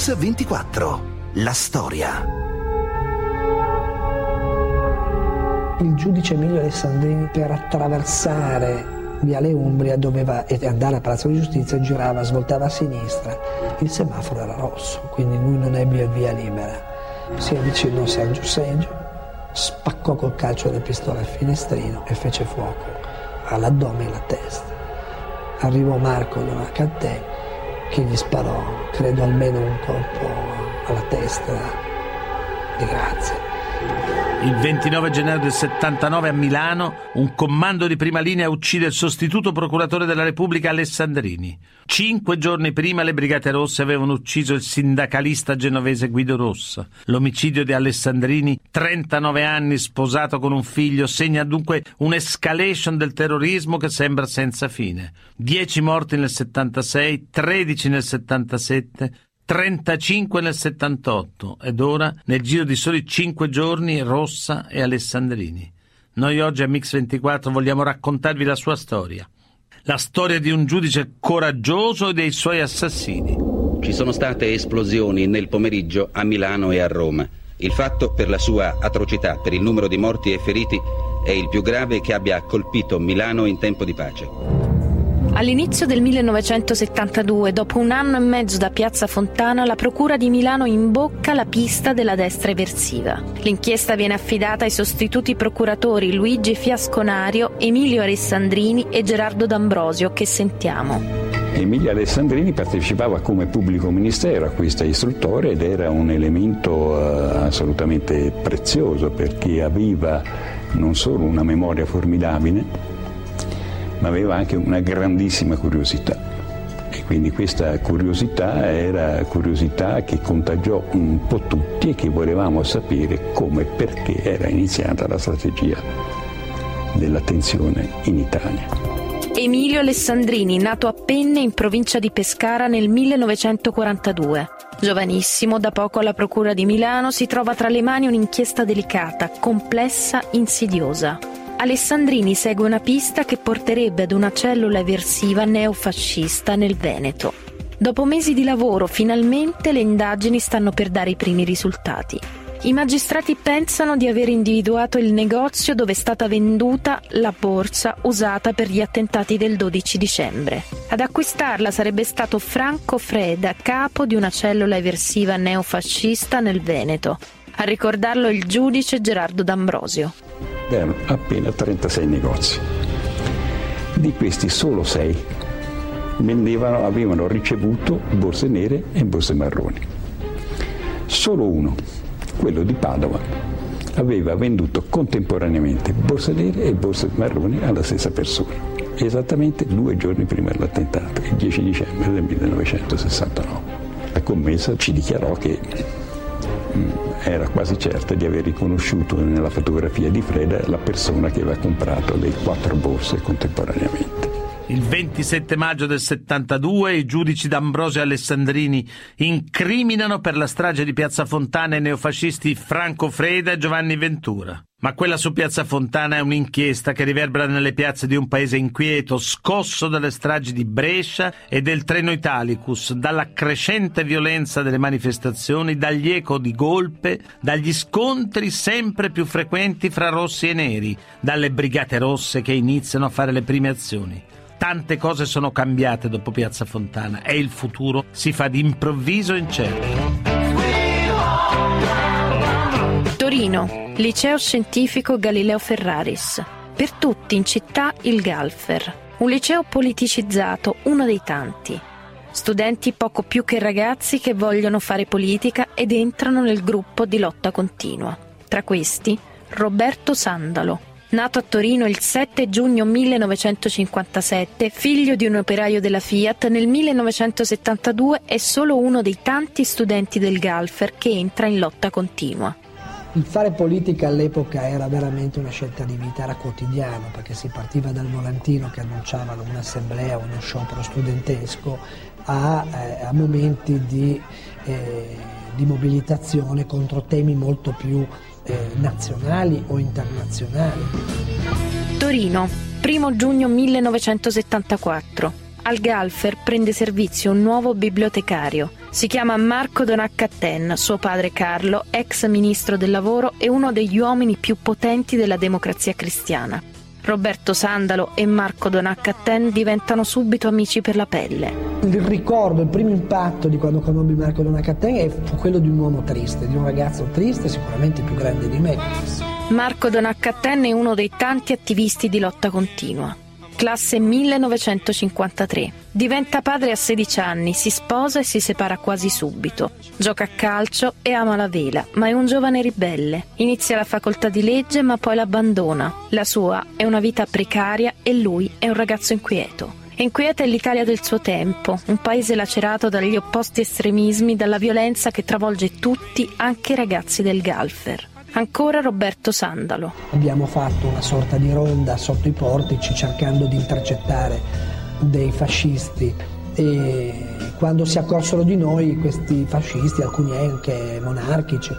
Mix 24. La storia. Il giudice Emilio Alessandrini per attraversare Viale Umbria doveva andare a Palazzo di Giustizia, girava, svoltava a sinistra. Il semaforo era rosso, quindi lui non ebbe via libera. Si avvicinò a Sergio Seggio, spaccò col calcio della pistola il finestrino e fece fuoco all'addome e alla testa. Arrivò Marco Donacantè che gli sparò, credo almeno un colpo alla testa di grazia. Il 29 gennaio del 79 a Milano un comando di prima linea uccide il sostituto procuratore della Repubblica Alessandrini. Cinque giorni prima le Brigate Rosse avevano ucciso il sindacalista genovese Guido Rossa. L'omicidio di Alessandrini, 39 anni, sposato con un figlio, segna dunque un'escalation del terrorismo che sembra senza fine. Dieci morti nel 76, 13 nel 77, 35 nel 78 ed ora, nel giro di soli 5 giorni, Rossa e Alessandrini. Noi oggi a Mix24 vogliamo raccontarvi la sua storia. La storia di un giudice coraggioso e dei suoi assassini. Ci sono state esplosioni nel pomeriggio a Milano e a Roma. Il fatto, per la sua atrocità, per il numero di morti e feriti, è il più grave che abbia colpito Milano in tempo di pace. All'inizio del 1972, dopo un anno e mezzo da Piazza Fontana, la Procura di Milano imbocca la pista della destra eversiva. L'inchiesta viene affidata ai sostituti procuratori Luigi Fiasconario, Emilio Alessandrini e Gerardo D'Ambrosio, che sentiamo. Emilio Alessandrini partecipava come pubblico ministero a questa istruttoria ed era un elemento uh, assolutamente prezioso perché aveva non solo una memoria formidabile, ma aveva anche una grandissima curiosità. E quindi questa curiosità era curiosità che contagiò un po' tutti e che volevamo sapere come e perché era iniziata la strategia dell'attenzione in Italia. Emilio Alessandrini, nato a Penne in provincia di Pescara nel 1942. Giovanissimo, da poco alla Procura di Milano, si trova tra le mani un'inchiesta delicata, complessa, insidiosa. Alessandrini segue una pista che porterebbe ad una cellula eversiva neofascista nel Veneto. Dopo mesi di lavoro, finalmente le indagini stanno per dare i primi risultati. I magistrati pensano di aver individuato il negozio dove è stata venduta la borsa usata per gli attentati del 12 dicembre. Ad acquistarla sarebbe stato Franco Freda, capo di una cellula eversiva neofascista nel Veneto. A ricordarlo il giudice Gerardo D'Ambrosio erano appena 36 negozi. Di questi solo 6 vendevano, avevano ricevuto borse nere e borse marroni. Solo uno, quello di Padova, aveva venduto contemporaneamente borse nere e borse marroni alla stessa persona, esattamente due giorni prima dell'attentato, il 10 dicembre del 1969. La commessa ci dichiarò che era quasi certa di aver riconosciuto nella fotografia di Freda la persona che aveva comprato le quattro borse contemporaneamente. Il 27 maggio del 72 i giudici d'Ambrosio Alessandrini incriminano per la strage di Piazza Fontana i neofascisti Franco Freda e Giovanni Ventura. Ma quella su Piazza Fontana è un'inchiesta che riverbera nelle piazze di un paese inquieto, scosso dalle stragi di Brescia e del treno Italicus, dalla crescente violenza delle manifestazioni, dagli eco di golpe, dagli scontri sempre più frequenti fra rossi e neri, dalle brigate rosse che iniziano a fare le prime azioni. Tante cose sono cambiate dopo Piazza Fontana e il futuro si fa d'improvviso incerto. Torino, Liceo Scientifico Galileo Ferraris. Per tutti in città il Galfer, un liceo politicizzato, uno dei tanti. Studenti poco più che ragazzi che vogliono fare politica ed entrano nel gruppo di lotta continua. Tra questi Roberto Sandalo, nato a Torino il 7 giugno 1957, figlio di un operaio della Fiat, nel 1972 è solo uno dei tanti studenti del Galfer che entra in lotta continua. Il fare politica all'epoca era veramente una scelta di vita, era quotidiano perché si partiva dal volantino che annunciava un'assemblea, uno sciopero studentesco a, eh, a momenti di, eh, di, mobilitazione contro temi molto più eh, nazionali o internazionali. Torino, 1 giugno 1974. Al Galfer prende servizio un nuovo bibliotecario Si chiama Marco Donaccaten, suo padre Carlo, ex ministro del lavoro e uno degli uomini più potenti della democrazia cristiana. Roberto Sandalo e Marco Donaccaten diventano subito amici per la pelle. Il ricordo, il primo impatto di quando conobbi Marco Donaccaten fu quello di un uomo triste, di un ragazzo triste, sicuramente più grande di me. Marco Donaccaten è uno dei tanti attivisti di lotta continua classe 1953. Diventa padre a 16 anni, si sposa e si separa quasi subito. Gioca a calcio e ama la vela, ma è un giovane ribelle. Inizia la facoltà di legge ma poi l'abbandona. La sua è una vita precaria e lui è un ragazzo inquieto. Inquieta è l'Italia del suo tempo, un paese lacerato dagli opposti estremismi, dalla violenza che travolge tutti, anche i ragazzi del Galfer. Ancora Roberto Sandalo. Abbiamo fatto una sorta di ronda sotto i portici cercando di intercettare dei fascisti e quando si accorsero di noi questi fascisti, alcuni anche monarchici,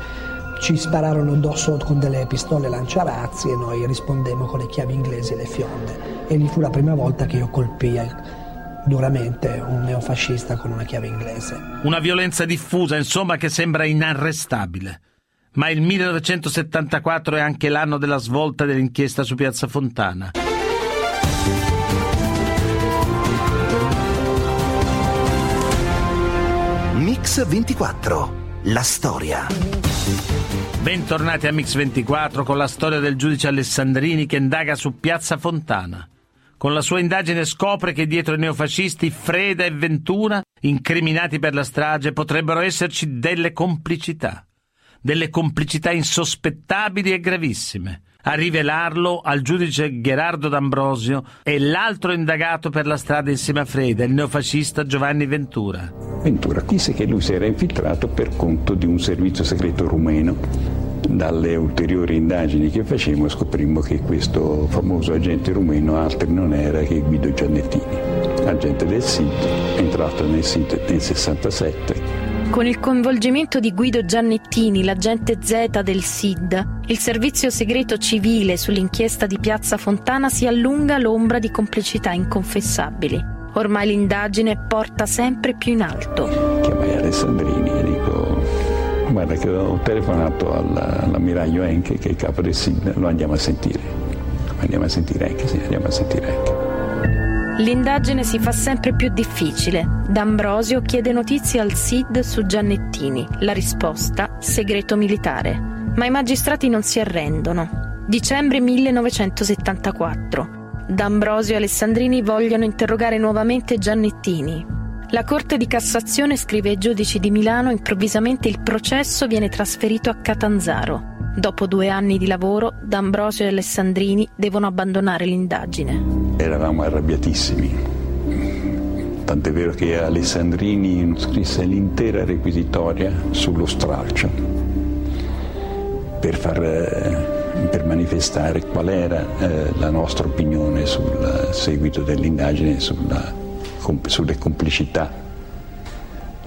ci spararono addosso con delle pistole lanciarazzi e noi rispondemmo con le chiavi inglesi e le fionde. E lì fu la prima volta che io colpii duramente un neofascista con una chiave inglese. Una violenza diffusa, insomma, che sembra inarrestabile ma il 1974 è anche l'anno della svolta dell'inchiesta su Piazza Fontana. Mix 24, la storia. Bentornati a Mix 24 con la storia del giudice Alessandrini che indaga su Piazza Fontana. Con la sua indagine scopre che dietro i neofascisti Freda e Ventura, incriminati per la strage, potrebbero esserci delle complicità delle complicità insospettabili e gravissime. A rivelarlo al giudice Gerardo D'Ambrosio e l'altro indagato per la strada insieme a Freda, il neofascista Giovanni Ventura. Ventura disse che lui si era infiltrato per conto di un servizio segreto rumeno. Dalle ulteriori indagini che facemmo scoprimmo che questo famoso agente rumeno altro non era che Guido Giannettini, agente del SID, entrato nel SID nel 67 con il coinvolgimento di Guido Giannettini, l'agente Z del SID, il servizio segreto civile sull'inchiesta di Piazza Fontana si allunga l'ombra di complicità inconfessabili. Ormai l'indagine porta sempre più in alto. Chiamai Alessandrini e dico guarda che ho telefonato all'ammiraglio Enche che è il capo del SID, lo andiamo a sentire. Andiamo a sentire Enche, sì, andiamo a sentire Enche. L'indagine si fa sempre più difficile. D'Ambrosio chiede notizie al SID su Giannettini. La risposta, segreto militare. Ma i magistrati non si arrendono. Dicembre 1974. D'Ambrosio e Alessandrini vogliono interrogare nuovamente Giannettini. La Corte di Cassazione scrive ai giudici di Milano improvvisamente il processo viene trasferito a Catanzaro. Dopo due anni di lavoro, D'Ambrosio e Alessandrini devono abbandonare l'indagine eravamo arrabbiatissimi. Tant'è vero che Alessandrini scrisse l'intera requisitoria sullo stralcio per, far, eh, per manifestare qual era eh, la nostra opinione sul seguito dell'indagine, sulla, sulle complicità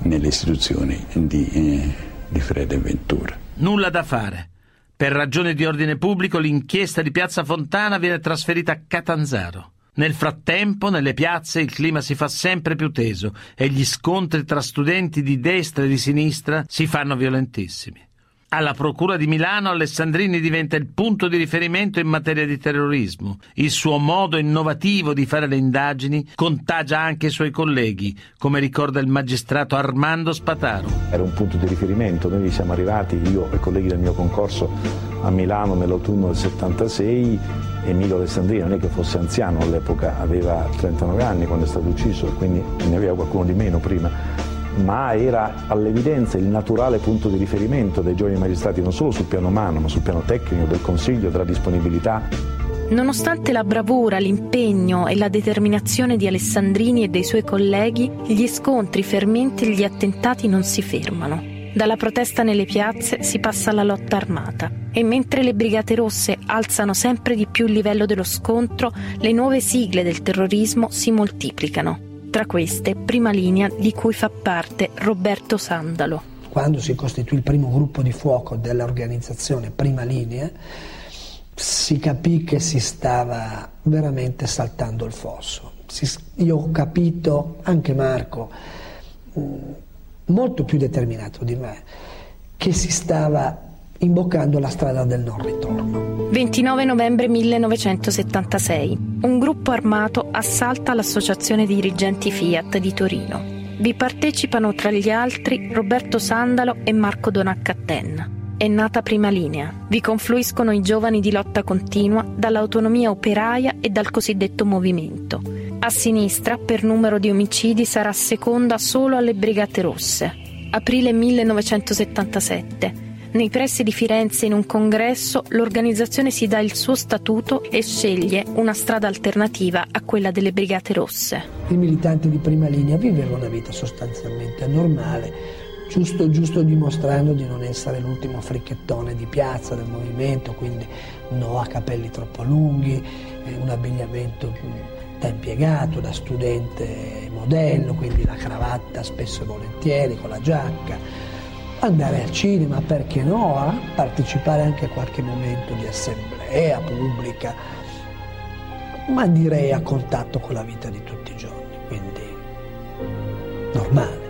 nelle istituzioni di, eh, di Fred Ventura. Nulla da fare. Per ragioni di ordine pubblico l'inchiesta di Piazza Fontana viene trasferita a Catanzaro. Nel frattempo, nelle piazze il clima si fa sempre più teso e gli scontri tra studenti di destra e di sinistra si fanno violentissimi. Alla Procura di Milano Alessandrini diventa il punto di riferimento in materia di terrorismo. Il suo modo innovativo di fare le indagini contagia anche i suoi colleghi, come ricorda il magistrato Armando Spataro. Era un punto di riferimento, noi siamo arrivati, io e i colleghi del mio concorso, a Milano nell'autunno del 76 Emilio Alessandrini non è che fosse anziano all'epoca, aveva 39 anni quando è stato ucciso, quindi ne aveva qualcuno di meno prima, ma era all'evidenza il naturale punto di riferimento dei giovani magistrati non solo sul piano umano, ma sul piano tecnico, del consiglio, della disponibilità. Nonostante la bravura, l'impegno e la determinazione di Alessandrini e dei suoi colleghi, gli scontri, i fermenti e gli attentati non si fermano. Dalla protesta nelle piazze si passa alla lotta armata e mentre le Brigate Rosse alzano sempre di più il livello dello scontro, le nuove sigle del terrorismo si moltiplicano. Tra queste, prima linea di cui fa parte Roberto Sandalo. Quando si costituì il primo gruppo di fuoco dell'organizzazione Prima Linea, si capì che si stava veramente saltando il fosso. io ho capito, anche Marco, molto più determinato di me, che si stava imboccando la strada del non ritorno. 29 novembre 1976. Un gruppo armato assalta l'associazione dirigenti Fiat di Torino. Vi partecipano tra gli altri Roberto Sandalo e Marco Donaccatten. È nata prima linea. Vi confluiscono i giovani di lotta continua dall'autonomia operaia e dal cosiddetto movimento. A sinistra, per numero di omicidi, sarà seconda solo alle Brigate Rosse. Aprile 1977. Nei pressi di Firenze, in un congresso, l'organizzazione si dà il suo statuto e sceglie una strada alternativa a quella delle Brigate Rosse. I militanti di prima linea vivevano una vita sostanzialmente normale, giusto, giusto dimostrando di non essere l'ultimo fricchettone di piazza del movimento, quindi no a capelli troppo lunghi, eh, un abbigliamento mm, da impiegato, da studente modello, quindi la cravatta spesso e volentieri con la giacca andare al cinema, perché no, a partecipare anche a qualche momento di assemblea pubblica, ma direi a contatto con la vita di tutti i giorni, quindi normale.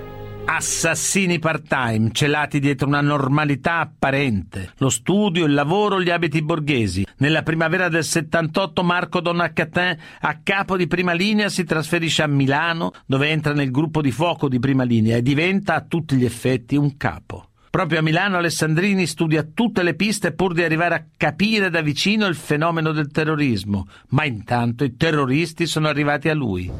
Assassini part-time, celati dietro una normalità apparente. Lo studio, il lavoro, gli abiti borghesi. Nella primavera del 78 Marco Donnacatin, a capo di prima linea, si trasferisce a Milano, dove entra nel gruppo di fuoco di prima linea e diventa a tutti gli effetti un capo. Proprio a Milano Alessandrini studia tutte le piste pur di arrivare a capire da vicino il fenomeno del terrorismo, ma intanto i terroristi sono arrivati a lui.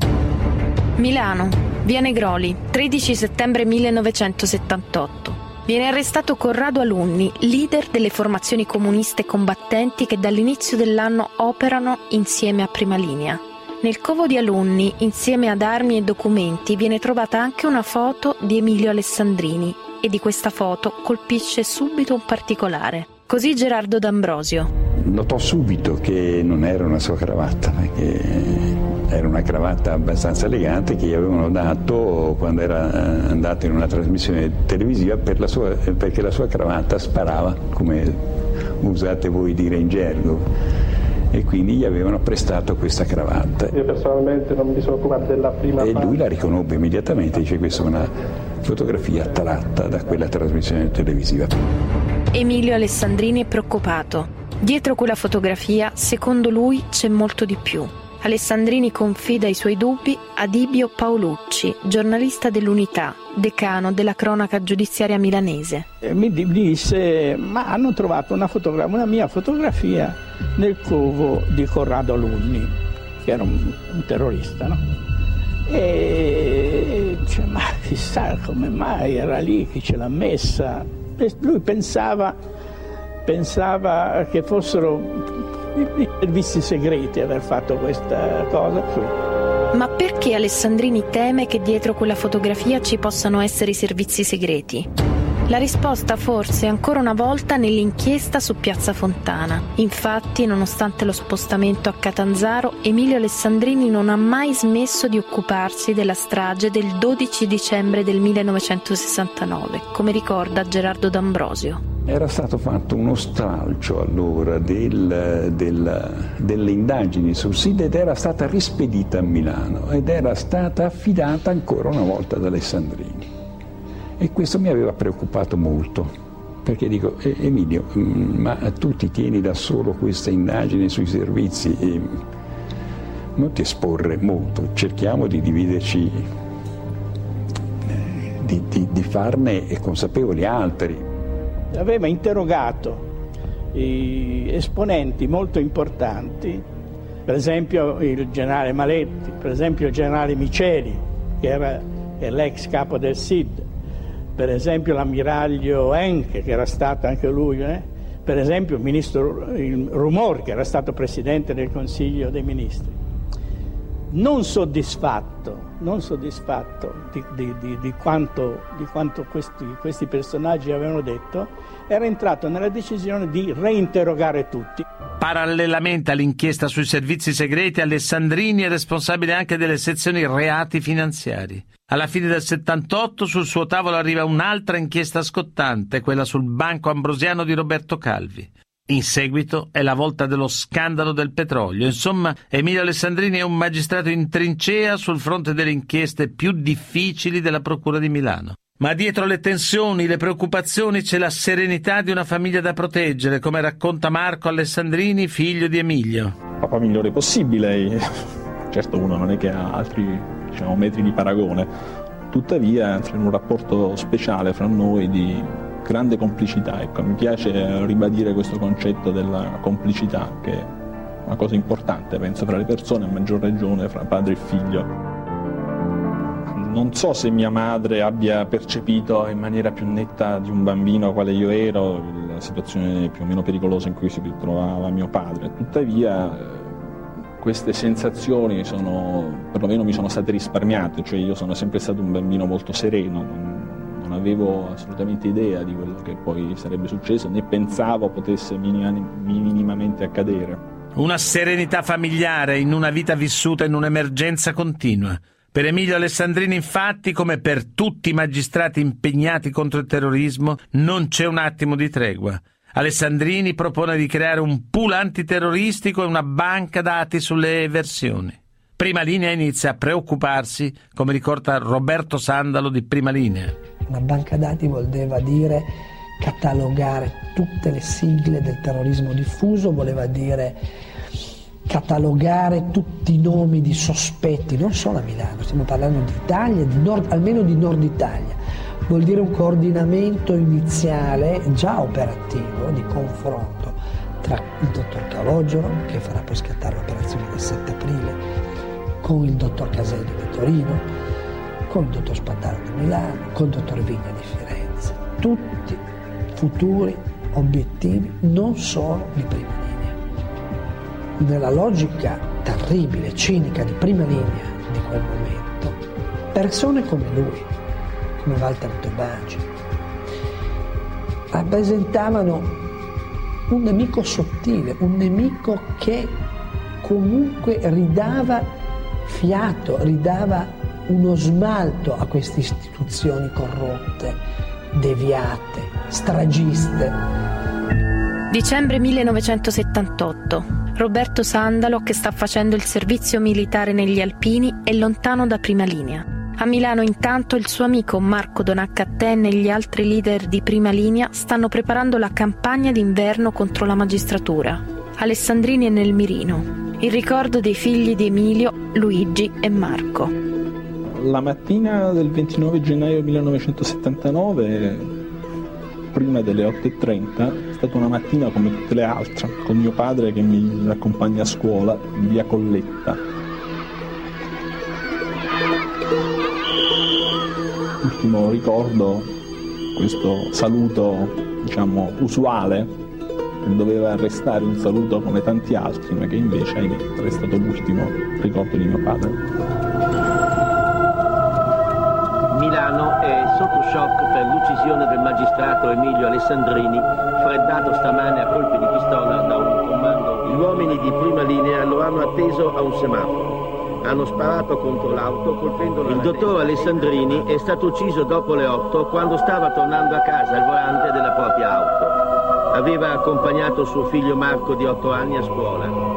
Milano, via Negroli, 13 settembre 1978. Viene arrestato Corrado Alunni, leader delle formazioni comuniste combattenti che dall'inizio dell'anno operano insieme a prima linea. Nel covo di Alunni, insieme ad armi e documenti, viene trovata anche una foto di Emilio Alessandrini e di questa foto colpisce subito un particolare. Così Gerardo D'Ambrosio. Notò subito che non era una sua cravatta, che era una cravatta abbastanza elegante che gli avevano dato quando era eh, andato in una trasmissione televisiva per la sua, perché la sua cravatta sparava, come usate voi dire in gergo e quindi gli avevano prestato questa cravatta. Io personalmente non mi sono occupato della prima E lui la riconobbe immediatamente, dice questa è una fotografia tratta da quella trasmissione televisiva. Emilio Alessandrini è preoccupato. Dietro quella fotografia, secondo lui, c'è molto di più. Alessandrini confida i suoi dubbi a Dibio Paolucci, giornalista dell'Unità, decano della cronaca giudiziaria milanese. E mi di- disse ma hanno trovato una, fotogra- una mia fotografia nel covo di Corrado Alunni che era un, un terrorista no? e dice ma chissà come mai era lì chi ce l'ha messa lui pensava, pensava che fossero i, servizi segreti aver fatto questa cosa Ma perché Alessandrini teme che dietro quella fotografia ci possano essere i servizi segreti? La risposta forse è ancora una volta nell'inchiesta su Piazza Fontana. Infatti, nonostante lo spostamento a Catanzaro, Emilio Alessandrini non ha mai smesso di occuparsi della strage del 12 dicembre del 1969, come ricorda Gerardo D'Ambrosio. Era stato fatto uno stralcio allora del- del- delle indagini sul SID ed era stata rispedita a Milano ed era stata affidata ancora una volta ad Alessandrini. E questo mi aveva preoccupato molto, perché dico, "E- Emilio, mm, ma tu ti tieni da solo questa indagine sui servizi e non ti esporre molto, cerchiamo di dividerci, eh, di, di- di farne consapevoli altri. Aveva interrogato esponenti molto importanti, per esempio il generale Maletti, per esempio il generale Miceli, che era l'ex capo del SID, per esempio l'ammiraglio Enche, che era stato anche lui, eh? per esempio il ministro il Rumor, che era stato presidente del Consiglio dei Ministri non soddisfatto, non soddisfatto di, di- di- di quanto, quanto questi, questi personaggi avevano detto, era entrato nella decisione di reinterrogare tutti. Parallelamente all'inchiesta sui servizi segreti, Alessandrini è responsabile anche delle sezioni reati finanziari. Alla fine del 78 sul suo tavolo arriva un'altra inchiesta scottante, quella sul Banco Ambrosiano di Roberto Calvi. In seguito è la volta dello scandalo del petrolio. Insomma, Emilio Alessandrini è un magistrato in trincea sul fronte delle inchieste più difficili della Procura di Milano. Ma dietro le tensioni, le preoccupazioni c'è la serenità di una famiglia da proteggere, come racconta Marco Alessandrini, figlio di Emilio. Papà migliore possibile, certo uno non è che ha altri diciamo, metri di paragone, tuttavia c'è un rapporto speciale fra noi di grande complicità. Ecco, mi piace ribadire questo concetto della complicità, che è una cosa importante, penso, fra le persone, a maggior ragione fra padre e figlio. Non so se mia madre abbia percepito in maniera più netta di un bambino quale io ero la situazione più o meno pericolosa in cui si trovava mio padre, tuttavia queste sensazioni sono, perlomeno mi sono state risparmiate, cioè io sono sempre stato un bambino molto sereno, avevo assolutamente idea di quello che poi sarebbe successo, né pensavo potesse minimamente accadere. Una serenità familiare in una vita vissuta in un'emergenza continua. Per Emilio Alessandrini, infatti, come per tutti i magistrati impegnati contro il terrorismo, non c'è un attimo di tregua. Alessandrini propone di creare un pool antiterroristico e una banca dati sulle eversioni. Prima linea inizia a preoccuparsi, come ricorda Roberto Sandalo di Prima linea. Una banca dati voleva dire catalogare tutte le sigle del terrorismo diffuso, voleva dire catalogare tutti i nomi di sospetti, non solo a Milano, stiamo parlando di Italia, di nord, almeno di nord Italia. Vuol dire un coordinamento iniziale già operativo di confronto tra il dottor Calogero, che farà poi scattare l'operazione del 7 aprile, con il dottor Caselli di Torino, con il dottor Spandaro di Milano, con il dottor Vigna di Firenze. Tutti futuri obiettivi non solo di prima linea nella logica terribile, cinica di prima linea di quel momento, persone come lui, come Walter Tobagi, rappresentavano un nemico sottile, un nemico che comunque ridava fiato, ridava uno smalto a queste istituzioni corrotte, deviate, stragiste. Dicembre 1978. Roberto Sandalo, che sta facendo il servizio militare negli Alpini, è lontano da prima linea. A Milano intanto il suo amico Marco Donaccatten e gli altri leader di prima linea stanno preparando la campagna d'inverno contro la magistratura. Alessandrini è nel mirino. Il ricordo dei figli di Emilio, Luigi e Marco. La mattina del 29 gennaio 1979 prima delle 8.30 è stata una mattina come tutte le altre, con mio padre che mi accompagna a scuola in via Colletta. Ultimo ricordo, questo saluto diciamo usuale, doveva restare un saluto come tanti altri, ma che invece è restato l'ultimo ricordo di mio padre. Milano è sotto shock per l'uccisione del magistrato Emilio Alessandrini, freddato stamane a colpi di pistola da un comando. Gli uomini di prima linea lo hanno atteso a un semaforo. Hanno sparato contro l'auto colpendolo. Il dottor Alessandrini è stato ucciso dopo le 8 quando stava tornando a casa al volante della propria auto. Aveva accompagnato suo figlio Marco di 8 anni a scuola.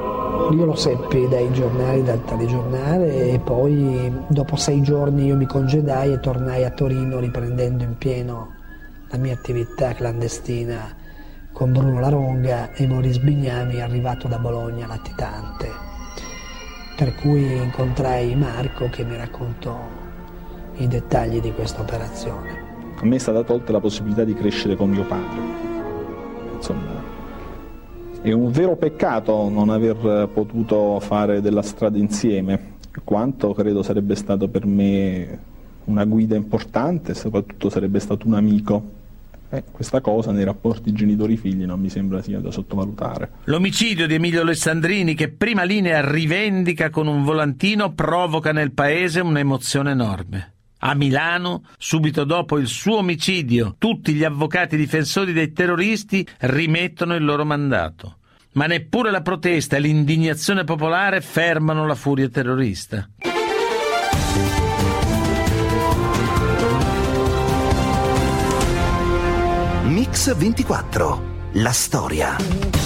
Io lo seppi dai giornali, dal telegiornale e poi dopo sei giorni io mi congedai e tornai a Torino riprendendo in pieno la mia attività clandestina con Bruno Laronga e Maurice Bignami arrivato da Bologna latitante. Per cui incontrai Marco che mi raccontò i dettagli di questa operazione. A me è stata tolta la possibilità di crescere con mio padre. Insomma, è un vero peccato non aver potuto fare della strada insieme, quanto credo sarebbe stato per me una guida importante, soprattutto sarebbe stato un amico. Eh, questa cosa nei rapporti genitori-figli non mi sembra sia da sottovalutare. L'omicidio di Emilio Alessandrini, che prima linea rivendica con un volantino, provoca nel paese un'emozione enorme. A Milano, subito dopo il suo omicidio, tutti gli avvocati difensori dei terroristi rimettono il loro mandato. Ma neppure la protesta e l'indignazione popolare fermano la furia terrorista. Mix 24. La storia.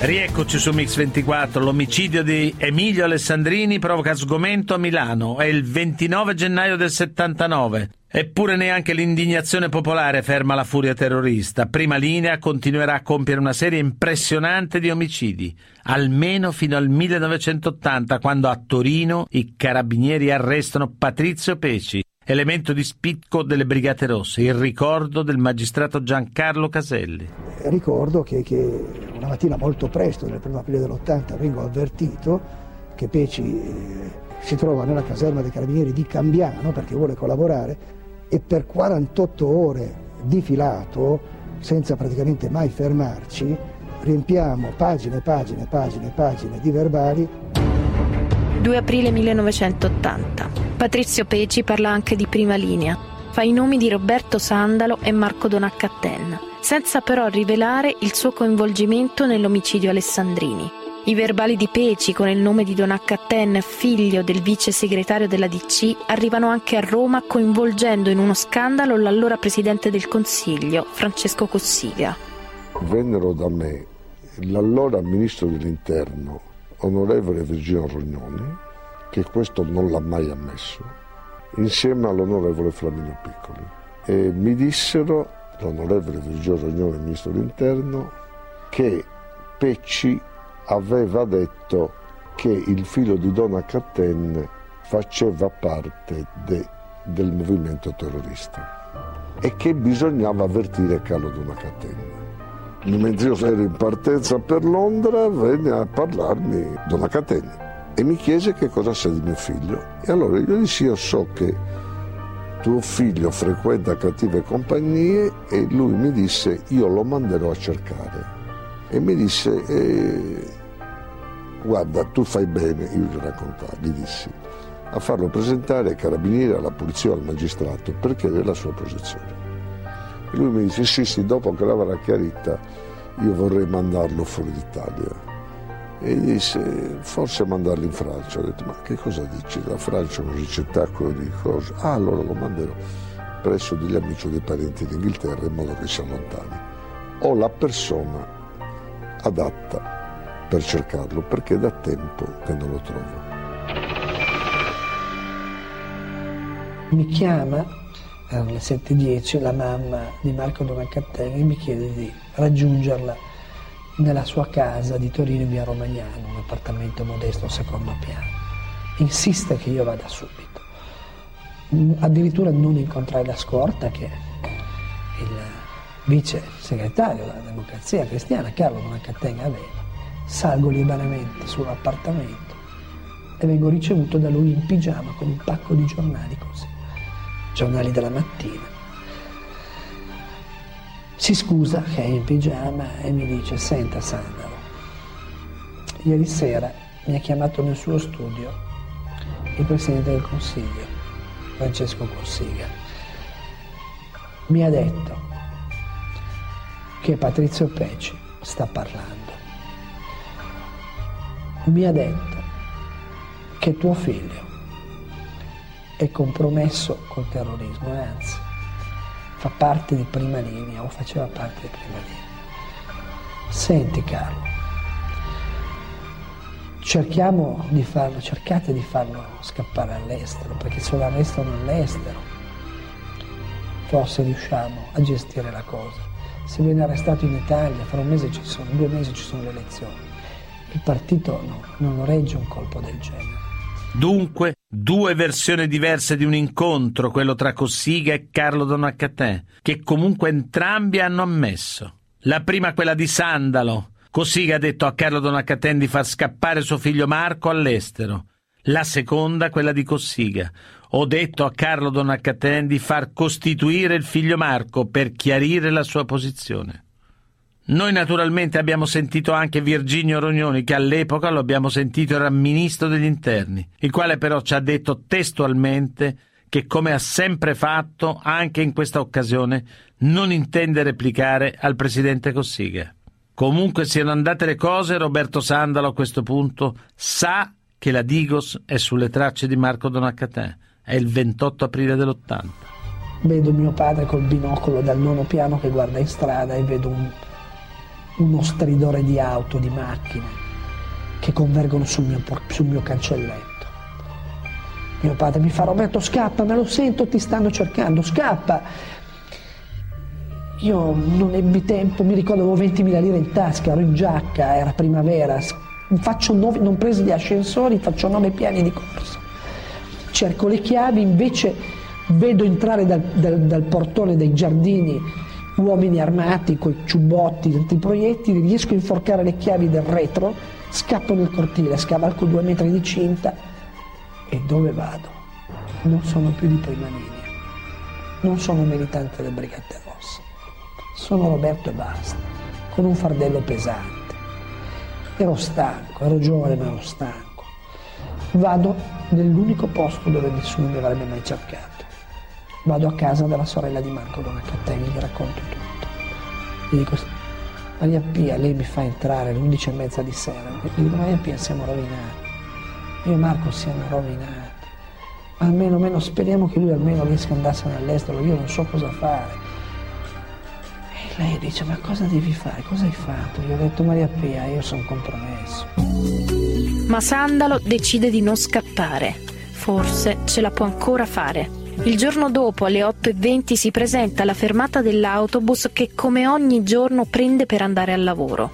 Rieccoci su Mix 24. L'omicidio di Emilio Alessandrini provoca sgomento a Milano. È il 29 gennaio del 79. Eppure neanche l'indignazione popolare ferma la furia terrorista. Prima linea continuerà a compiere una serie impressionante di omicidi, almeno fino al 1980, quando a Torino i carabinieri arrestano Patrizio Peci, elemento di spicco delle Brigate Rosse, il ricordo del magistrato Giancarlo Caselli. Ricordo che, che una mattina molto presto, nel primo aprile dell'80, vengo avvertito che Peci eh, si trova nella caserma dei carabinieri di Cambiano perché vuole collaborare e per 48 ore di filato, senza praticamente mai fermarci, riempiamo pagine, pagine, pagine, pagine di verbali 2 aprile 1980. Patrizio Peci parla anche di prima linea. Fa i nomi di Roberto Sandalo e Marco Donaccatten, senza però rivelare il suo coinvolgimento nell'omicidio Alessandrini. I verbali di Peci con il nome di Donaccatten, figlio del vice segretario della DC, arrivano anche a Roma coinvolgendo in uno scandalo l'allora presidente del Consiglio, Francesco Cossiga. Vennero da me l'allora ministro dell'Interno, onorevole Virginio Rognoni, che questo non l'ha mai ammesso, insieme all'onorevole Flaminio Piccoli. E mi dissero, l'onorevole Virginio Rognoni, ministro dell'Interno, che Pecci aveva detto che il figlio di Donna Catten faceva parte de, del movimento terrorista e che bisognava avvertire Carlo Donna Catten mentre io ero in partenza per Londra, venne a parlarmi Donna Catena e mi chiese che cosa sa di mio figlio. E allora io dissi: Io so che tuo figlio frequenta cattive compagnie e lui mi disse: Io lo manderò a cercare. E mi disse: eh, Guarda, tu fai bene, io gli raccontai, gli dissi, a farlo presentare ai carabinieri, alla polizia al magistrato per chiedere la sua posizione. E lui mi dice sì sì, dopo che l'avrà chiarita io vorrei mandarlo fuori d'Italia. E disse forse mandarlo in Francia. Ho detto ma che cosa dici? La Francia è un ricettacolo di cose. Ah allora lo manderò presso degli amici o dei parenti in Inghilterra in modo che si allontani. Ho la persona adatta per cercarlo perché è da tempo che non lo trovo. Mi chiama erano le 7.10, la mamma di Marco Donacattelli mi chiede di raggiungerla nella sua casa di Torino in via Romagnano, un appartamento modesto secondo piano. Insiste che io vada subito. Addirittura non incontrai la scorta che il vice segretario della democrazia cristiana, Carlo Donacattenga, aveva. Salgo liberamente sull'appartamento e vengo ricevuto da lui in pigiama con un pacco di giornali così giornali della mattina. Si scusa che è in pigiama e mi dice, senta Sandalo, ieri sera mi ha chiamato nel suo studio il Presidente del Consiglio, Francesco Cossiga. Mi ha detto che Patrizio Peci sta parlando. Mi ha detto che tuo figlio è compromesso col terrorismo, anzi fa parte di prima linea o faceva parte di prima linea. Senti Carlo, cerchiamo di farlo, cercate di farlo scappare all'estero, perché se lo arrestano all'estero forse riusciamo a gestire la cosa. Se viene arrestato in Italia, fra un mese ci sono, due mesi ci sono le elezioni. Il partito no, non regge un colpo del genere. Dunque, due versioni diverse di un incontro, quello tra Cossiga e Carlo Donacatè, che comunque entrambi hanno ammesso. La prima quella di Sandalo. Cossiga ha detto a Carlo Donacatè di far scappare suo figlio Marco all'estero. La seconda quella di Cossiga. Ho detto a Carlo Donacatè di far costituire il figlio Marco per chiarire la sua posizione. Noi naturalmente abbiamo sentito anche Virginio Rognoni, che all'epoca lo abbiamo sentito era ministro degli interni, il quale però ci ha detto testualmente che, come ha sempre fatto, anche in questa occasione, non intende replicare al presidente Cossiga. Comunque siano andate le cose, Roberto Sandalo a questo punto sa che la Digos è sulle tracce di Marco Donacatè. È il 28 aprile dell'80. Vedo mio padre col binocolo dal nono piano che guarda in strada e vedo un uno stridore di auto, di macchine che convergono sul mio, sul mio cancelletto. Mio padre mi fa Roberto scappa, me lo sento, ti stanno cercando, scappa. Io non ebbi tempo, mi ricordo avevo 20.000 lire in tasca, ero in giacca, era primavera, nove, non presi gli ascensori, faccio nove piani di corsa. Cerco le chiavi, invece vedo entrare dal, dal, dal portone dei giardini uomini armati con i ciubotti, dentro i proiettili, riesco a inforcare le chiavi del retro, scappo nel cortile, scavalco due metri di cinta e dove vado? Non sono più di prima linea, non sono militante delle Brigate Rosse, sono Roberto e basta, con un fardello pesante. Ero stanco, ero giovane ma ero stanco. Vado nell'unico posto dove nessuno mi avrebbe mai cercato vado a casa della sorella di Marco Donacattelli, gli racconto tutto. Gli dico, Maria Pia, lei mi fa entrare alle 11 e mezza di sera. Gli dico, Maria Pia, siamo rovinati. Io e Marco siamo rovinati. Almeno, almeno, speriamo che lui almeno riesca ad andarsene all'estero, io non so cosa fare. E lei dice, ma cosa devi fare? Cosa hai fatto? Gli ho detto, Maria Pia, io sono compromesso. Ma Sandalo decide di non scappare. Forse ce la può ancora fare. Il giorno dopo, alle 8.20, si presenta alla fermata dell'autobus che come ogni giorno prende per andare al lavoro.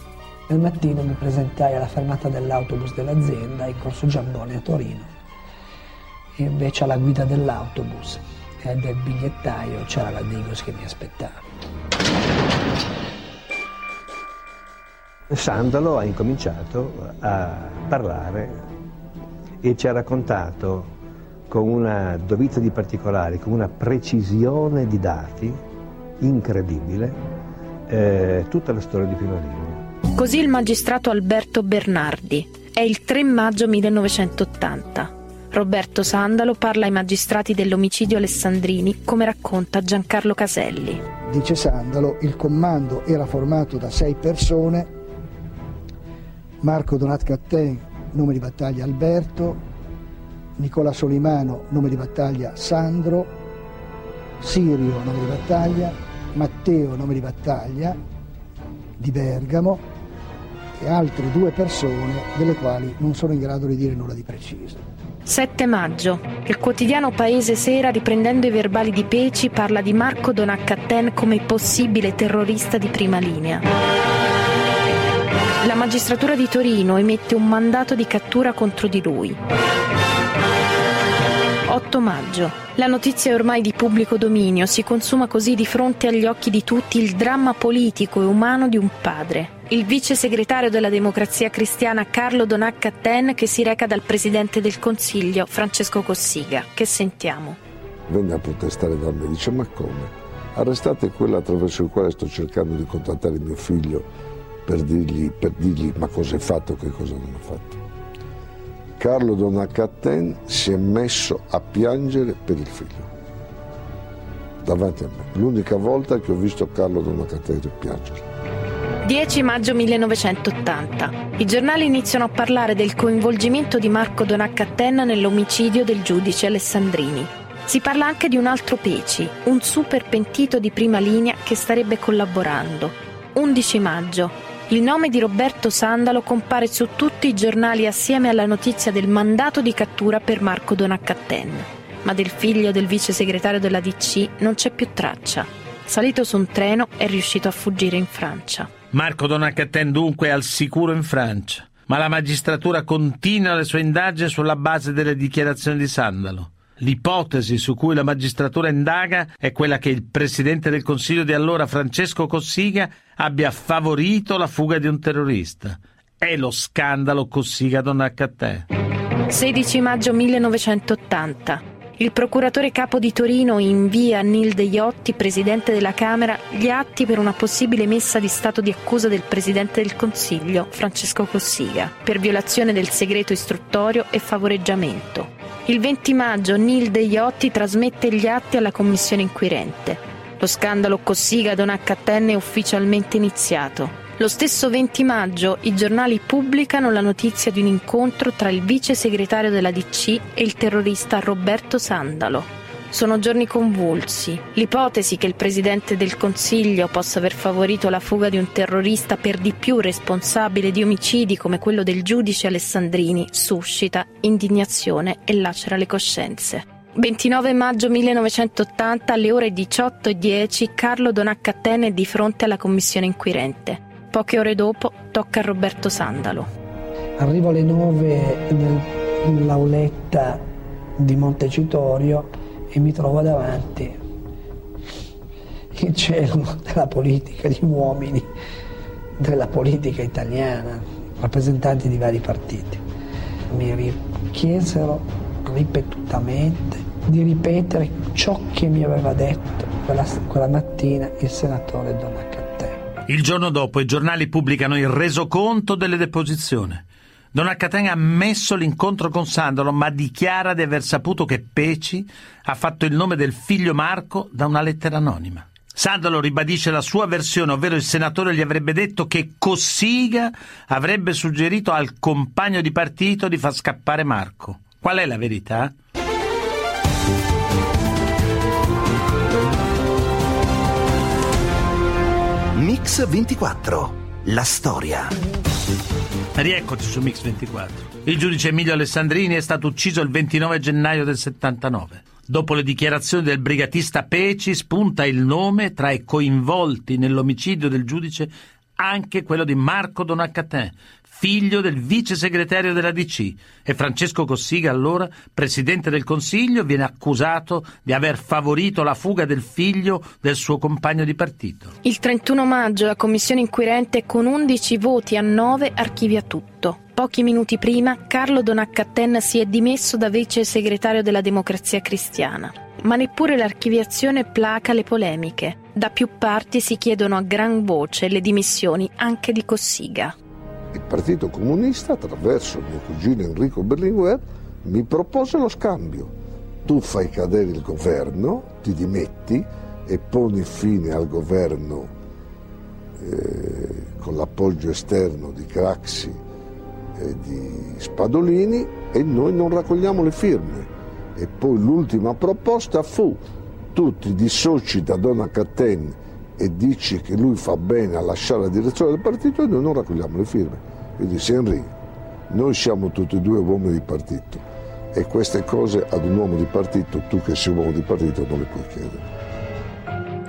Nel mattino mi presentai alla fermata dell'autobus dell'azienda in corso Giamboni a Torino. E invece alla guida dell'autobus e del bigliettaio c'era la Digos che mi aspettava. Sandalo ha incominciato a parlare e ci ha raccontato con una dovizia di particolari, con una precisione di dati incredibile, eh, tutta la storia di prima linea. Così il magistrato Alberto Bernardi. È il 3 maggio 1980. Roberto Sandalo parla ai magistrati dell'omicidio Alessandrini, come racconta Giancarlo Caselli. Dice Sandalo, il comando era formato da sei persone, Marco Donat Catten, nome di battaglia Alberto, Nicola Solimano, nome di battaglia Sandro, Sirio, nome di battaglia, Matteo, nome di battaglia di Bergamo e altre due persone delle quali non sono in grado di dire nulla di preciso. 7 maggio. Il quotidiano Paese Sera, riprendendo i verbali di Peci, parla di Marco Donaccatten come possibile terrorista di prima linea. La magistratura di Torino emette un mandato di cattura contro di lui. 8 maggio. La notizia è ormai di pubblico dominio, si consuma così di fronte agli occhi di tutti il dramma politico e umano di un padre. Il vice segretario della Democrazia Cristiana Carlo Donaccatten che si reca dal Presidente del Consiglio Francesco Cossiga. Che sentiamo? Venne a protestare da me, dice ma come? Arrestate quello attraverso il quale sto cercando di contattare mio figlio per dirgli, per dirgli ma cosa hai fatto, che cosa non ho fatto. Carlo Donaccatten si è messo a piangere per il figlio, davanti a me. L'unica volta che ho visto Carlo Donaccatten piangere. 10 maggio 1980. I giornali iniziano a parlare del coinvolgimento di Marco Donaccatten nell'omicidio del giudice Alessandrini. Si parla anche di un altro Peci, un super pentito di prima linea che starebbe collaborando. 11 maggio. Il nome di Roberto Sandalo compare su tutti i giornali assieme alla notizia del mandato di cattura per Marco Donaccatten. Ma del figlio del vice segretario della DC non c'è più traccia. Salito su un treno è riuscito a fuggire in Francia. Marco Donaccatten dunque è al sicuro in Francia, ma la magistratura continua le sue indagini sulla base delle dichiarazioni di Sandalo. L'ipotesi su cui la magistratura indaga è quella che il presidente del Consiglio di allora, Francesco Cossiga, abbia favorito la fuga di un terrorista. È lo scandalo Cossiga Donaccattè. 16 maggio 1980. Il procuratore capo di Torino invia a Nilde Iotti, presidente della Camera, gli atti per una possibile messa di stato di accusa del presidente del Consiglio, Francesco Cossiga, per violazione del segreto istruttorio e favoreggiamento. Il 20 maggio Nilde Iotti trasmette gli atti alla commissione inquirente. Lo scandalo Cossiga Donaccatten è ufficialmente iniziato. Lo stesso 20 maggio i giornali pubblicano la notizia di un incontro tra il vice segretario della DC e il terrorista Roberto Sandalo. Sono giorni convulsi. L'ipotesi che il Presidente del Consiglio possa aver favorito la fuga di un terrorista per di più responsabile di omicidi come quello del giudice Alessandrini suscita indignazione e lacera le coscienze. 29 maggio 1980 alle ore 18.10 Carlo Donaccaten è di fronte alla commissione inquirente. Poche ore dopo tocca a Roberto Sandalo. Arrivo alle 9 nell'auletta di Montecitorio e mi trovo davanti il cielo della politica di uomini, della politica italiana, rappresentanti di vari partiti. Mi chiesero ripetutamente di ripetere ciò che mi aveva detto quella, quella mattina il senatore Donacca. Il giorno dopo i giornali pubblicano il resoconto delle deposizioni. Don Accaten ha ammesso l'incontro con Sandalo, ma dichiara di aver saputo che Peci ha fatto il nome del figlio Marco da una lettera anonima. Sandalo ribadisce la sua versione, ovvero il senatore gli avrebbe detto che Cossiga avrebbe suggerito al compagno di partito di far scappare Marco. Qual è la verità? Mix 24. La storia. Rieccoci su Mix 24. Il giudice Emilio Alessandrini è stato ucciso il 29 gennaio del 79. Dopo le dichiarazioni del brigatista Peci spunta il nome tra i coinvolti nell'omicidio del giudice anche quello di Marco Donaccatin, figlio del vice segretario della DC, e Francesco Cossiga, allora presidente del Consiglio, viene accusato di aver favorito la fuga del figlio del suo compagno di partito. Il 31 maggio la commissione inquirente con 11 voti a 9 archivia tutto. Pochi minuti prima Carlo Donaccaten si è dimesso da vice segretario della Democrazia Cristiana. Ma neppure l'archiviazione placa le polemiche. Da più parti si chiedono a gran voce le dimissioni anche di Cossiga il Partito Comunista, attraverso mio cugino Enrico Berlinguer, mi propose lo scambio. Tu fai cadere il governo, ti dimetti e poni fine al governo eh, con l'appoggio esterno di Craxi e di Spadolini e noi non raccogliamo le firme. E poi l'ultima proposta fu tu ti dissoci da Donna Catten e dici che lui fa bene a lasciare la direzione del partito e noi non raccogliamo le firme. Io dissi Henry, noi siamo tutti e due uomini di partito e queste cose ad un uomo di partito, tu che sei un uomo di partito, non le puoi chiedere.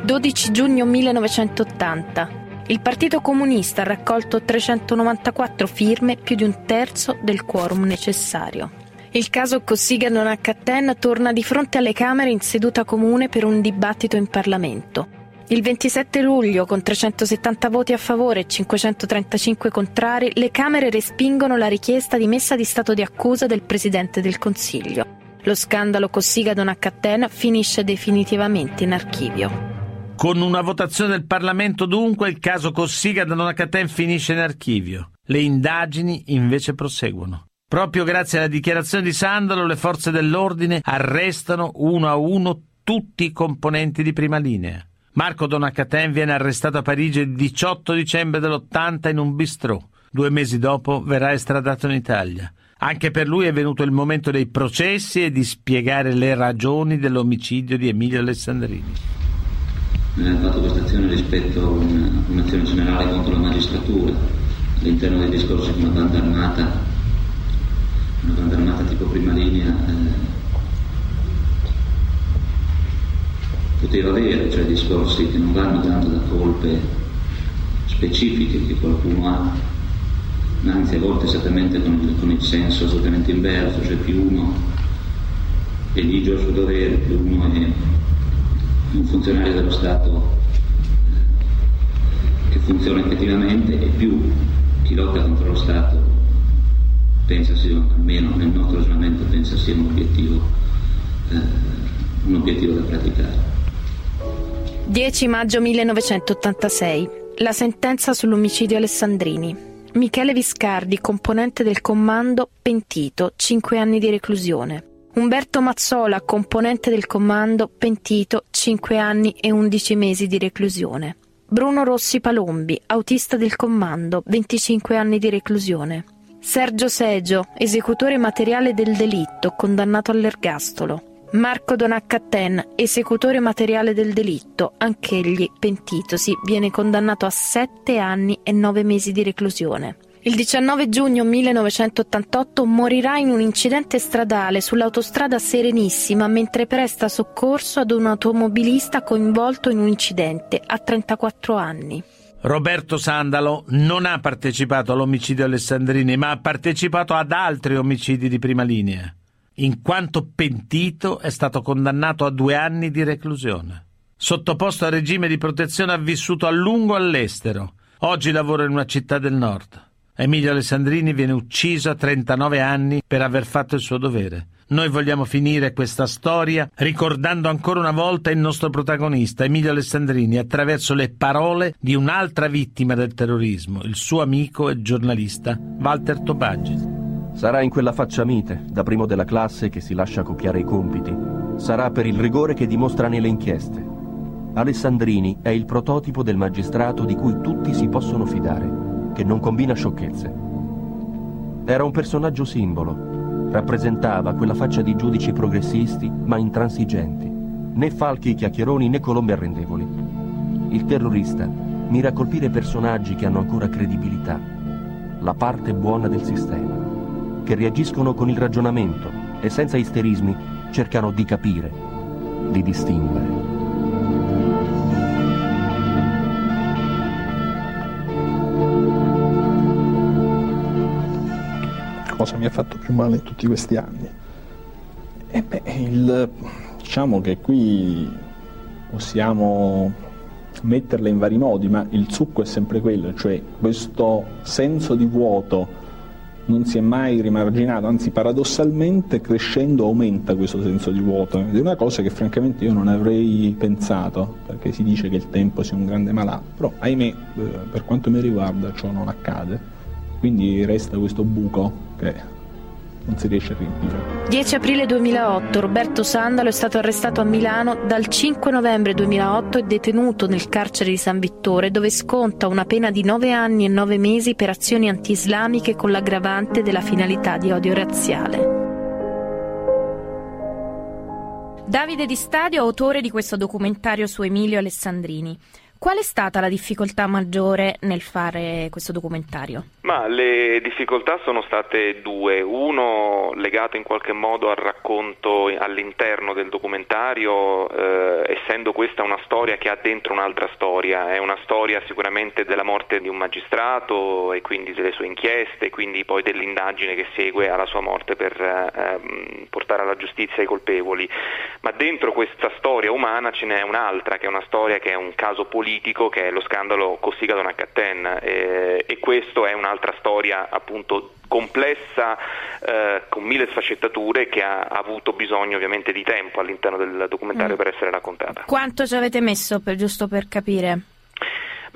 12 giugno 1980. Il Partito Comunista ha raccolto 394 firme, più di un terzo del quorum necessario. Il caso Cossiga non Catten torna di fronte alle Camere in seduta comune per un dibattito in Parlamento. Il 27 luglio, con 370 voti a favore e 535 contrari, le Camere respingono la richiesta di messa di stato di accusa del Presidente del Consiglio. Lo scandalo Cossiga Donaccatten finisce definitivamente in archivio. Con una votazione del Parlamento dunque il caso Cossiga Donaccatten finisce in archivio. Le indagini invece proseguono. Proprio grazie alla dichiarazione di Sandalo le forze dell'ordine arrestano uno a uno tutti i componenti di prima linea. Marco Donaccaten viene arrestato a Parigi il 18 dicembre dell'80 in un bistrò. Due mesi dopo verrà estradato in Italia. Anche per lui è venuto il momento dei processi e di spiegare le ragioni dell'omicidio di Emilio Alessandrini. Ha fatto questa azione rispetto a un'azione generale contro la magistratura, all'interno dei discorsi di una banda armata, una banda armata tipo prima linea. Eh, poteva avere, cioè discorsi che non vanno tanto da colpe specifiche che qualcuno ha, ma anzi a volte esattamente con il, con il senso esattamente inverso, cioè più uno è ligio al suo dovere, più uno è un funzionario dello Stato che funziona effettivamente e più chi lotta contro lo Stato pensa sia, almeno nel nostro ragionamento, pensa sia un obiettivo, eh, un obiettivo da praticare. 10 maggio 1986. La sentenza sull'omicidio Alessandrini. Michele Viscardi, componente del comando, pentito, 5 anni di reclusione. Umberto Mazzola, componente del comando, pentito, 5 anni e 11 mesi di reclusione. Bruno Rossi Palombi, autista del comando, 25 anni di reclusione. Sergio Segio, esecutore materiale del delitto, condannato all'ergastolo. Marco Donaccatten, esecutore materiale del delitto, anch'egli pentitosi, viene condannato a sette anni e nove mesi di reclusione. Il 19 giugno 1988 morirà in un incidente stradale sull'autostrada Serenissima mentre presta soccorso ad un automobilista coinvolto in un incidente a 34 anni. Roberto Sandalo non ha partecipato all'omicidio Alessandrini, ma ha partecipato ad altri omicidi di prima linea. In quanto pentito è stato condannato a due anni di reclusione. Sottoposto a regime di protezione ha vissuto a lungo all'estero. Oggi lavora in una città del nord. Emilio Alessandrini viene ucciso a 39 anni per aver fatto il suo dovere. Noi vogliamo finire questa storia ricordando ancora una volta il nostro protagonista, Emilio Alessandrini, attraverso le parole di un'altra vittima del terrorismo, il suo amico e giornalista Walter Tobaggi. Sarà in quella faccia mite, da primo della classe che si lascia copiare i compiti. Sarà per il rigore che dimostra nelle inchieste. Alessandrini è il prototipo del magistrato di cui tutti si possono fidare che non combina sciocchezze. Era un personaggio simbolo, rappresentava quella faccia di giudici progressisti ma intransigenti, né falchi chiacchieroni né colombe arrendevoli. Il terrorista mira a colpire personaggi che hanno ancora credibilità, la parte buona del sistema, che reagiscono con il ragionamento e senza isterismi cercano di capire, di distinguere. cosa mi ha fatto più male in tutti questi anni? E beh, il, diciamo che qui possiamo metterle in vari modi, ma il succo è sempre quello, cioè questo senso di vuoto non si è mai rimarginato, anzi paradossalmente crescendo aumenta questo senso di vuoto ed è una cosa che francamente io non avrei pensato, perché si dice che il tempo sia un grande malato, però ahimè eh, per quanto mi riguarda ciò non accade. Quindi resta questo buco che non si riesce a riempire. 10 aprile 2008 Roberto Sandalo è stato arrestato a Milano, dal 5 novembre 2008 è detenuto nel carcere di San Vittore dove sconta una pena di 9 anni e 9 mesi per azioni anti-islamiche con l'aggravante della finalità di odio razziale. Davide Di Stadio, autore di questo documentario su Emilio Alessandrini. Qual è stata la difficoltà maggiore nel fare questo documentario? Ma le difficoltà sono state due. Uno legato in qualche modo al racconto all'interno del documentario, eh, essendo questa una storia che ha dentro un'altra storia. È una storia sicuramente della morte di un magistrato e quindi delle sue inchieste, e quindi poi dell'indagine che segue alla sua morte per eh, portare alla giustizia i colpevoli. Ma dentro questa storia umana ce n'è un'altra, che è una storia che è un caso politico che è lo scandalo Cossiga-Donaccatten eh, e questo è un'altra storia appunto complessa eh, con mille sfaccettature che ha, ha, avuto bisogno ovviamente di tempo all'interno del documentario mm. per essere raccontata. Quanto ci avete messo per, giusto per capire?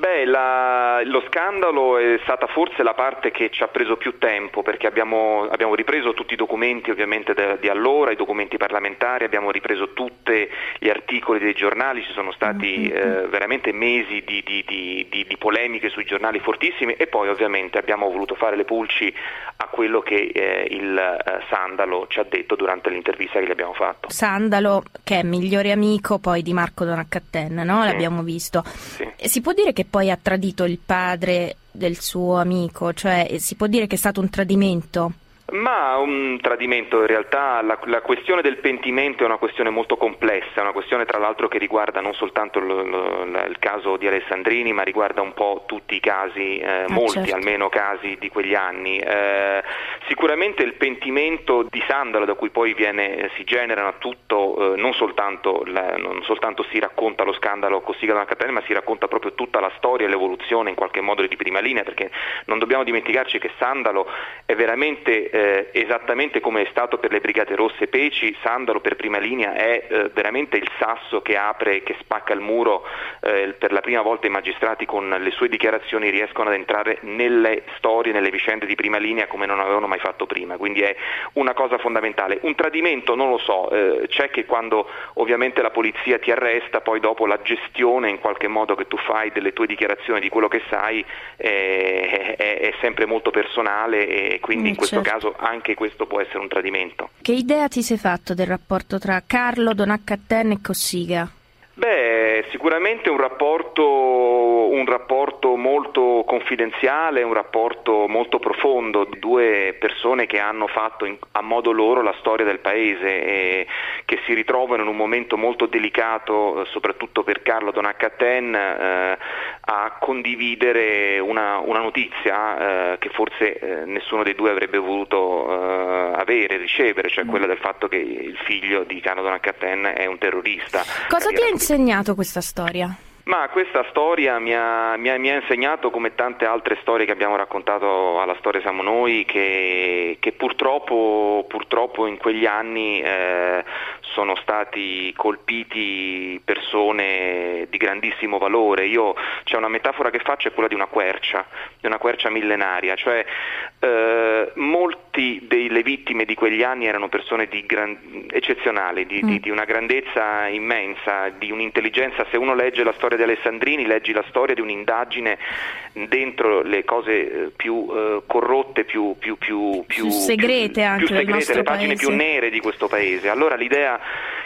Beh, la, lo scandalo è stata forse la parte che ci ha preso più tempo perché abbiamo, abbiamo ripreso tutti i documenti ovviamente de, di allora, i documenti parlamentari, abbiamo ripreso tutti gli articoli dei giornali, ci sono stati mm-hmm. eh, veramente mesi di, di, di, di, polemiche sui giornali fortissimi e poi ovviamente abbiamo voluto fare le pulci a quello che eh, il eh, Sandalo ci ha detto durante l'intervista che gli abbiamo fatto. Sandalo che è migliore amico poi di Marco Donaccatten, no? L'abbiamo visto. Sì. Si può dire che poi ha tradito il padre del suo amico, cioè si può dire che è stato un tradimento? Ma un tradimento, in realtà la, la, questione del pentimento è una questione molto complessa, una questione tra l'altro che riguarda non soltanto lo, lo, il caso di Alessandrini, ma riguarda un po' tutti i casi, eh, ah, molti certo. almeno casi di quegli anni. Eh, sicuramente il pentimento di Sandalo, da cui poi viene, si genera tutto, eh, non, soltanto la, non, soltanto si racconta lo scandalo Cossiga della Catania, ma si racconta proprio tutta la storia e l'evoluzione in qualche modo di prima linea, perché non dobbiamo dimenticarci che Sandalo è veramente eh, eh, esattamente come è stato per le Brigate Rosse Peci, Sandalo per prima linea è eh, veramente il sasso che apre, che spacca il muro, eh, per la prima volta i magistrati con le sue dichiarazioni riescono ad entrare nelle storie, nelle vicende di prima linea come non avevano mai fatto prima, quindi è una cosa fondamentale. Un tradimento non lo so, eh, c'è che quando ovviamente la polizia ti arresta, poi dopo la gestione in qualche modo che tu fai delle tue dichiarazioni, di quello che sai, è, è, è sempre molto personale e quindi in questo certo. caso anche questo può essere un tradimento. Che idea ti sei fatto del rapporto tra Carlo, Donaccaten e Cossiga? Beh, sicuramente un rapporto, un rapporto, molto confidenziale, un rapporto molto profondo di due persone che hanno fatto in, a modo loro la storia del paese e che si ritrovano in un momento molto delicato, eh, soprattutto per Carlo Donaccaten, eh, a condividere una, una notizia eh, che forse eh, nessuno dei due avrebbe voluto eh, avere, ricevere, cioè quella del fatto che il figlio di Carlo Donaccaten è un terrorista. Cosa ti ha insegnato questa storia? Ma questa storia mi ha, mi, ha, mi ha, insegnato, come tante altre storie che abbiamo raccontato alla Storia Siamo Noi, che, che purtroppo, purtroppo, in quegli anni eh, sono stati colpiti persone di grandissimo valore. Io, c'è una metafora che faccio, è quella di una quercia, di una quercia millenaria, cioè eh, vittime di quegli anni erano persone di gran, eccezionali, di, mm. di, di una grandezza immensa, di un'intelligenza. Se uno legge la storia di Alessandrini leggi la storia di un'indagine dentro le cose eh, più eh, corrotte, più, più, più, più segrete, più segrete le pagine paese. più nere di questo paese. Allora l'idea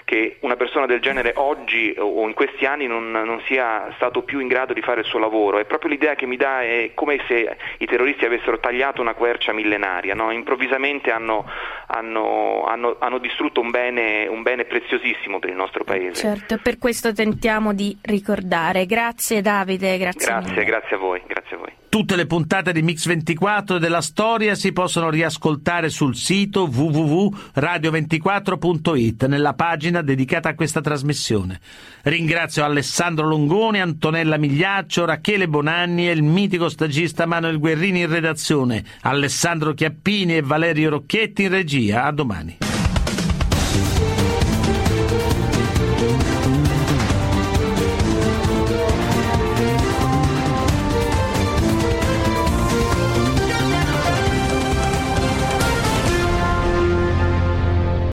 che una persona del genere oggi o in questi anni non, non, sia stato più in grado di fare il suo lavoro, è proprio l'idea che mi dà è come se i terroristi avessero tagliato una quercia millenaria, no? improvvisamente hanno, hanno, hanno, hanno distrutto un bene, un bene preziosissimo per il nostro paese. Certo, per questo tentiamo di ricordare. Grazie Davide, grazie. Grazie, grazie a voi, grazie a voi. Tutte le puntate di Mix24 della storia si possono riascoltare sul sito www.radio24.it nella pagina dedicata a questa trasmissione. Ringrazio Alessandro Longoni, Antonella Migliaccio, Rachele Bonanni e il mitico stagista Manuel Guerrini in redazione, Alessandro Chiappini e Valerio Rocchetti in regia. A domani.